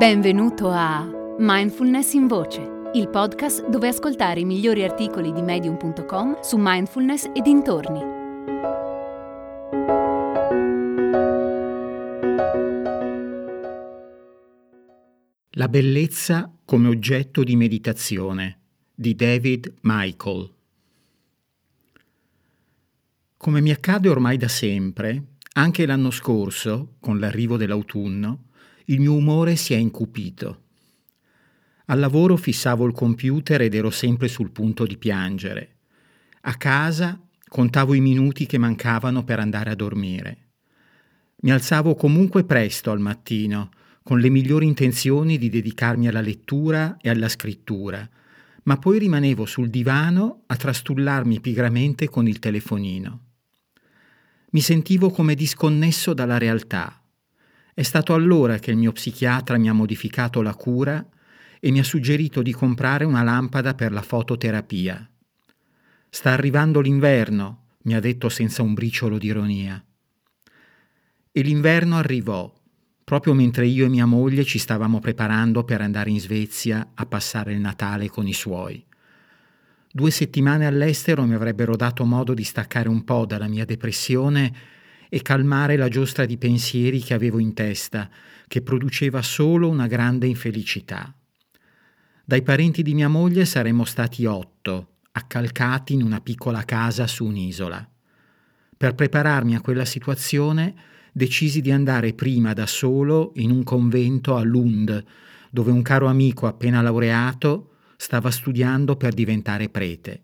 Benvenuto a Mindfulness in Voce, il podcast dove ascoltare i migliori articoli di medium.com su mindfulness e dintorni. La bellezza come oggetto di meditazione di David Michael. Come mi accade ormai da sempre, anche l'anno scorso, con l'arrivo dell'autunno, il mio umore si è incupito. Al lavoro fissavo il computer ed ero sempre sul punto di piangere. A casa contavo i minuti che mancavano per andare a dormire. Mi alzavo comunque presto al mattino, con le migliori intenzioni di dedicarmi alla lettura e alla scrittura, ma poi rimanevo sul divano a trastullarmi pigramente con il telefonino. Mi sentivo come disconnesso dalla realtà è stato allora che il mio psichiatra mi ha modificato la cura e mi ha suggerito di comprare una lampada per la fototerapia. Sta arrivando l'inverno, mi ha detto senza un briciolo di ironia. E l'inverno arrivò, proprio mentre io e mia moglie ci stavamo preparando per andare in Svezia a passare il Natale con i suoi. Due settimane all'estero mi avrebbero dato modo di staccare un po' dalla mia depressione e calmare la giostra di pensieri che avevo in testa, che produceva solo una grande infelicità. Dai parenti di mia moglie saremmo stati otto, accalcati in una piccola casa su un'isola. Per prepararmi a quella situazione decisi di andare prima da solo in un convento a Lund, dove un caro amico appena laureato stava studiando per diventare prete.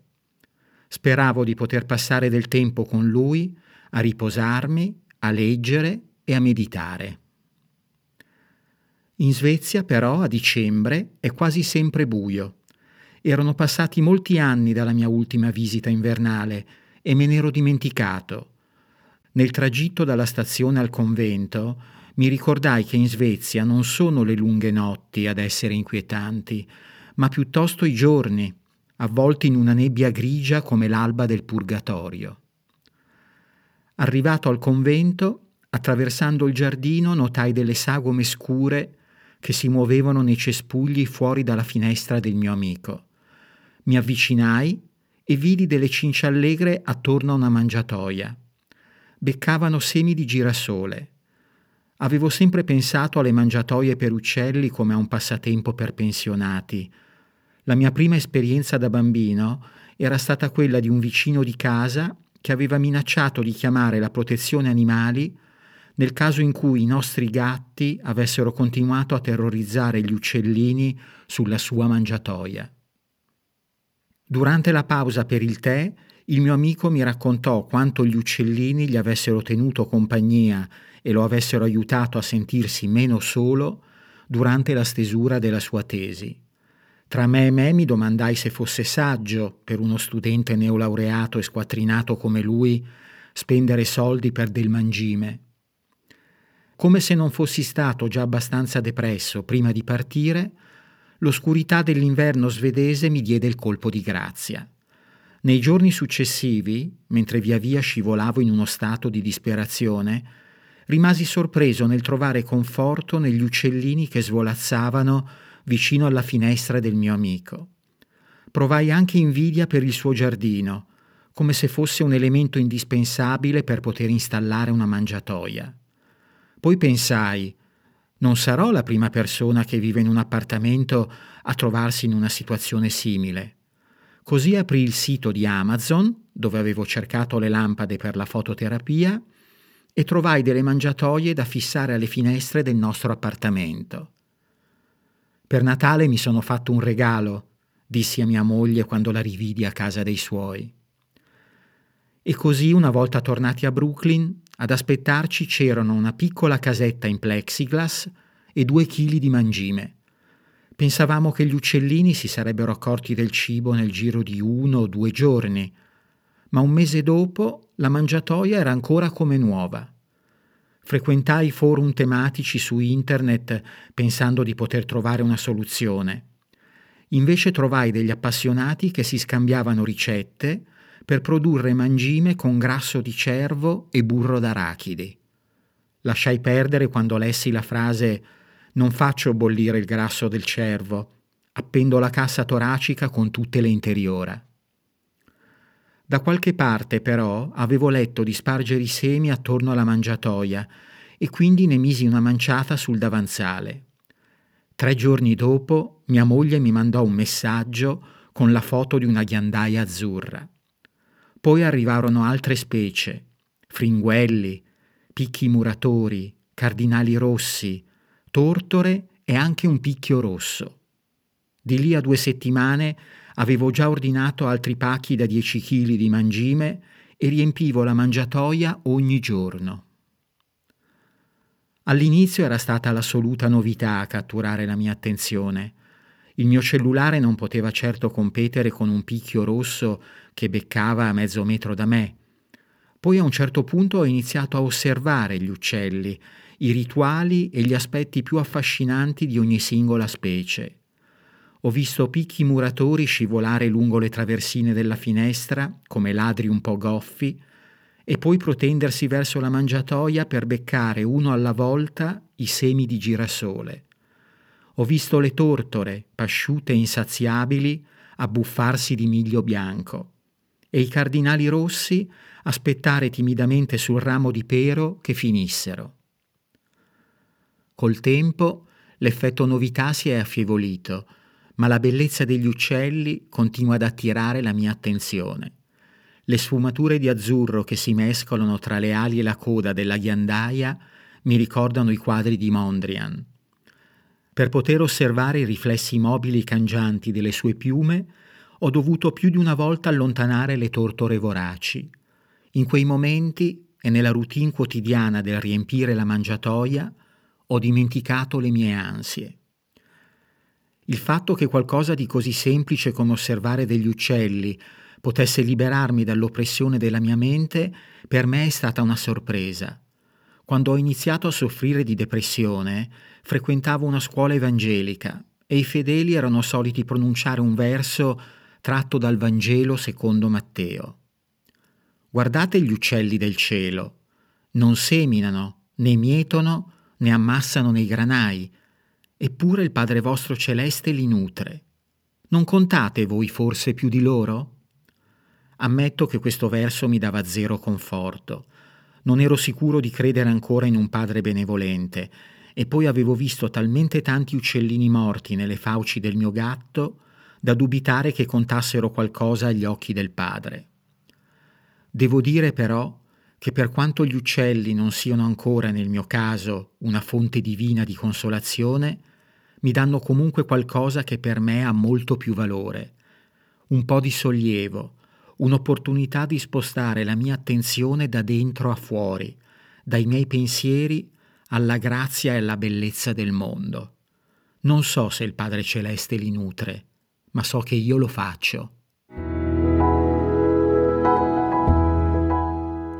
Speravo di poter passare del tempo con lui a riposarmi, a leggere e a meditare. In Svezia però a dicembre è quasi sempre buio. Erano passati molti anni dalla mia ultima visita invernale e me ne ero dimenticato. Nel tragitto dalla stazione al convento mi ricordai che in Svezia non sono le lunghe notti ad essere inquietanti, ma piuttosto i giorni, avvolti in una nebbia grigia come l'alba del purgatorio. Arrivato al convento, attraversando il giardino, notai delle sagome scure che si muovevano nei cespugli fuori dalla finestra del mio amico. Mi avvicinai e vidi delle cinciallegre attorno a una mangiatoia. Beccavano semi di girasole. Avevo sempre pensato alle mangiatoie per uccelli come a un passatempo per pensionati. La mia prima esperienza da bambino era stata quella di un vicino di casa che aveva minacciato di chiamare la protezione animali nel caso in cui i nostri gatti avessero continuato a terrorizzare gli uccellini sulla sua mangiatoia. Durante la pausa per il tè, il mio amico mi raccontò quanto gli uccellini gli avessero tenuto compagnia e lo avessero aiutato a sentirsi meno solo durante la stesura della sua tesi. Tra me e me mi domandai se fosse saggio per uno studente neolaureato e squattrinato come lui spendere soldi per del mangime. Come se non fossi stato già abbastanza depresso prima di partire, l'oscurità dell'inverno svedese mi diede il colpo di grazia. Nei giorni successivi, mentre via via scivolavo in uno stato di disperazione, rimasi sorpreso nel trovare conforto negli uccellini che svolazzavano vicino alla finestra del mio amico. Provai anche invidia per il suo giardino, come se fosse un elemento indispensabile per poter installare una mangiatoia. Poi pensai, non sarò la prima persona che vive in un appartamento a trovarsi in una situazione simile. Così aprì il sito di Amazon, dove avevo cercato le lampade per la fototerapia, e trovai delle mangiatoie da fissare alle finestre del nostro appartamento. Per Natale mi sono fatto un regalo, dissi a mia moglie quando la rividi a casa dei suoi. E così, una volta tornati a Brooklyn, ad aspettarci c'erano una piccola casetta in plexiglass e due chili di mangime. Pensavamo che gli uccellini si sarebbero accorti del cibo nel giro di uno o due giorni, ma un mese dopo la mangiatoia era ancora come nuova. Frequentai forum tematici su internet pensando di poter trovare una soluzione. Invece trovai degli appassionati che si scambiavano ricette per produrre mangime con grasso di cervo e burro d'arachidi. Lasciai perdere quando lessi la frase Non faccio bollire il grasso del cervo, appendo la cassa toracica con tutte le interiora. Da qualche parte, però, avevo letto di spargere i semi attorno alla mangiatoia e quindi ne misi una manciata sul davanzale. Tre giorni dopo mia moglie mi mandò un messaggio con la foto di una ghiandaia azzurra. Poi arrivarono altre specie, fringuelli, picchi muratori, cardinali rossi, tortore e anche un picchio rosso. Di lì a due settimane avevo già ordinato altri pacchi da 10 kg di mangime e riempivo la mangiatoia ogni giorno. All'inizio era stata l'assoluta novità a catturare la mia attenzione. Il mio cellulare non poteva certo competere con un picchio rosso che beccava a mezzo metro da me. Poi a un certo punto ho iniziato a osservare gli uccelli, i rituali e gli aspetti più affascinanti di ogni singola specie. Ho visto picchi muratori scivolare lungo le traversine della finestra, come ladri un po' goffi, e poi protendersi verso la mangiatoia per beccare uno alla volta i semi di girasole. Ho visto le tortore, pasciute e insaziabili, abbuffarsi di miglio bianco e i cardinali rossi aspettare timidamente sul ramo di pero che finissero. Col tempo l'effetto novità si è affievolito, ma la bellezza degli uccelli continua ad attirare la mia attenzione. Le sfumature di azzurro che si mescolano tra le ali e la coda della ghiandaia mi ricordano i quadri di Mondrian. Per poter osservare i riflessi mobili cangianti delle sue piume, ho dovuto più di una volta allontanare le tortore voraci. In quei momenti e nella routine quotidiana del riempire la mangiatoia, ho dimenticato le mie ansie. Il fatto che qualcosa di così semplice come osservare degli uccelli potesse liberarmi dall'oppressione della mia mente, per me è stata una sorpresa. Quando ho iniziato a soffrire di depressione, frequentavo una scuola evangelica e i fedeli erano soliti pronunciare un verso tratto dal Vangelo secondo Matteo. Guardate gli uccelli del cielo, non seminano, né mietono, né ammassano nei granai, eppure il Padre vostro celeste li nutre. Non contate voi forse più di loro? Ammetto che questo verso mi dava zero conforto. Non ero sicuro di credere ancora in un padre benevolente, e poi avevo visto talmente tanti uccellini morti nelle fauci del mio gatto da dubitare che contassero qualcosa agli occhi del padre. Devo dire però che per quanto gli uccelli non siano ancora nel mio caso una fonte divina di consolazione, mi danno comunque qualcosa che per me ha molto più valore, un po' di sollievo, un'opportunità di spostare la mia attenzione da dentro a fuori, dai miei pensieri alla grazia e alla bellezza del mondo. Non so se il Padre Celeste li nutre, ma so che io lo faccio.